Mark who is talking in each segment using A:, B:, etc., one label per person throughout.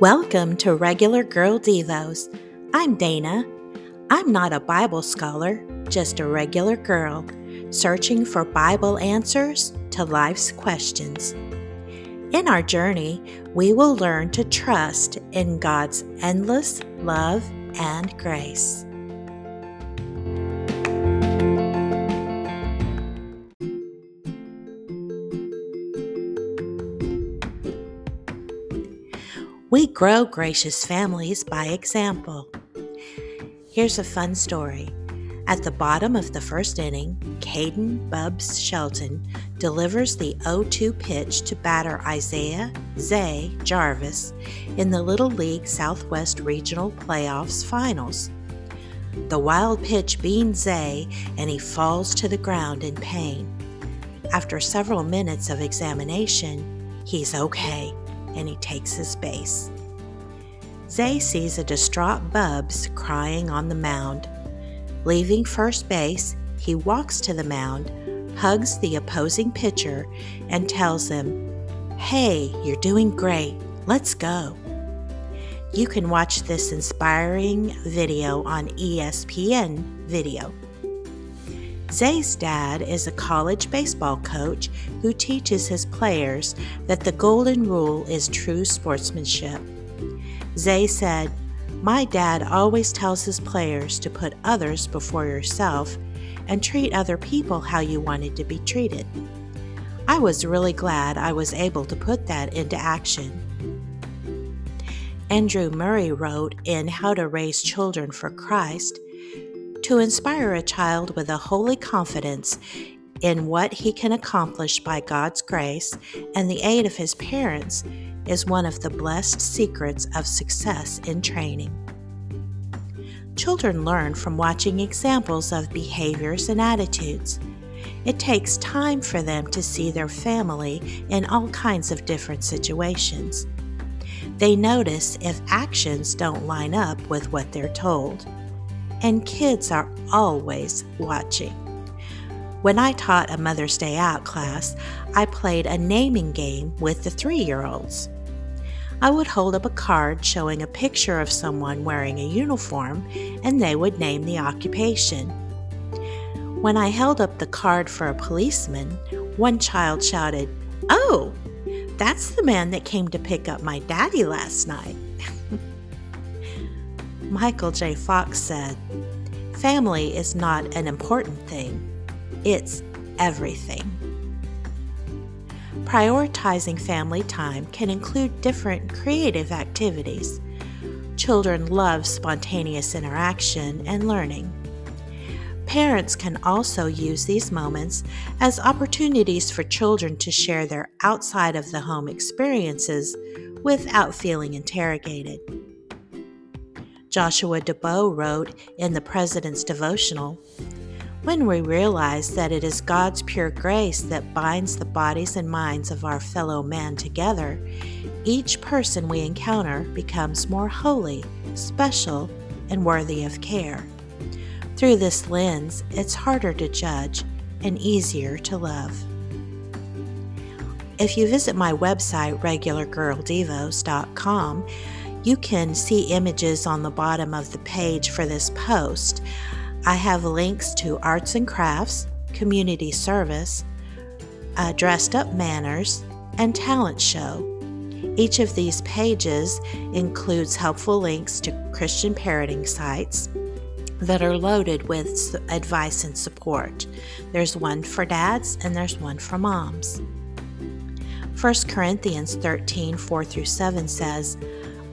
A: Welcome to Regular Girl Devos. I'm Dana. I'm not a Bible scholar, just a regular girl searching for Bible answers to life's questions. In our journey, we will learn to trust in God's endless love and grace. We grow gracious families by example. Here's a fun story. At the bottom of the first inning, Caden Bubs Shelton delivers the 0 2 pitch to batter Isaiah Zay Jarvis in the Little League Southwest Regional Playoffs Finals. The wild pitch beans Zay and he falls to the ground in pain. After several minutes of examination, he's okay and he takes his base. Zay sees a distraught Bubs crying on the mound. Leaving first base, he walks to the mound, hugs the opposing pitcher, and tells him, Hey, you're doing great. Let's go. You can watch this inspiring video on ESPN Video. Zay's dad is a college baseball coach who teaches his players that the golden rule is true sportsmanship. Zay said, My dad always tells his players to put others before yourself and treat other people how you wanted to be treated. I was really glad I was able to put that into action. Andrew Murray wrote in How to Raise Children for Christ to inspire a child with a holy confidence in what he can accomplish by God's grace and the aid of his parents is one of the blessed secrets of success in training. Children learn from watching examples of behaviors and attitudes. It takes time for them to see their family in all kinds of different situations. They notice if actions don't line up with what they're told and kids are always watching. When I taught a Mother's Day Out class, I played a naming game with the three year olds. I would hold up a card showing a picture of someone wearing a uniform, and they would name the occupation. When I held up the card for a policeman, one child shouted, Oh, that's the man that came to pick up my daddy last night. Michael J. Fox said, Family is not an important thing, it's everything. Prioritizing family time can include different creative activities. Children love spontaneous interaction and learning. Parents can also use these moments as opportunities for children to share their outside of the home experiences without feeling interrogated. Joshua DuBois wrote in the President's Devotional When we realize that it is God's pure grace that binds the bodies and minds of our fellow man together, each person we encounter becomes more holy, special, and worthy of care. Through this lens, it's harder to judge and easier to love. If you visit my website, regulargirldevos.com, you can see images on the bottom of the page for this post. I have links to arts and crafts, community service, uh, dressed up manners, and talent show. Each of these pages includes helpful links to Christian parenting sites that are loaded with advice and support. There's one for dads and there's one for moms. 1 Corinthians 13 4 through 7 says,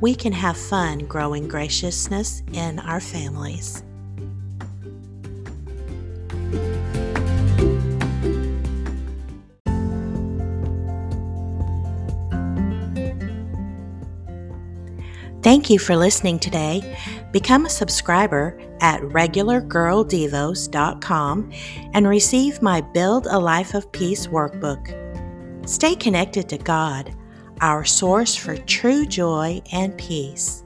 A: we can have fun growing graciousness in our families. Thank you for listening today. Become a subscriber at regulargirldevos.com and receive my Build a Life of Peace workbook. Stay connected to God, our source for true joy and peace.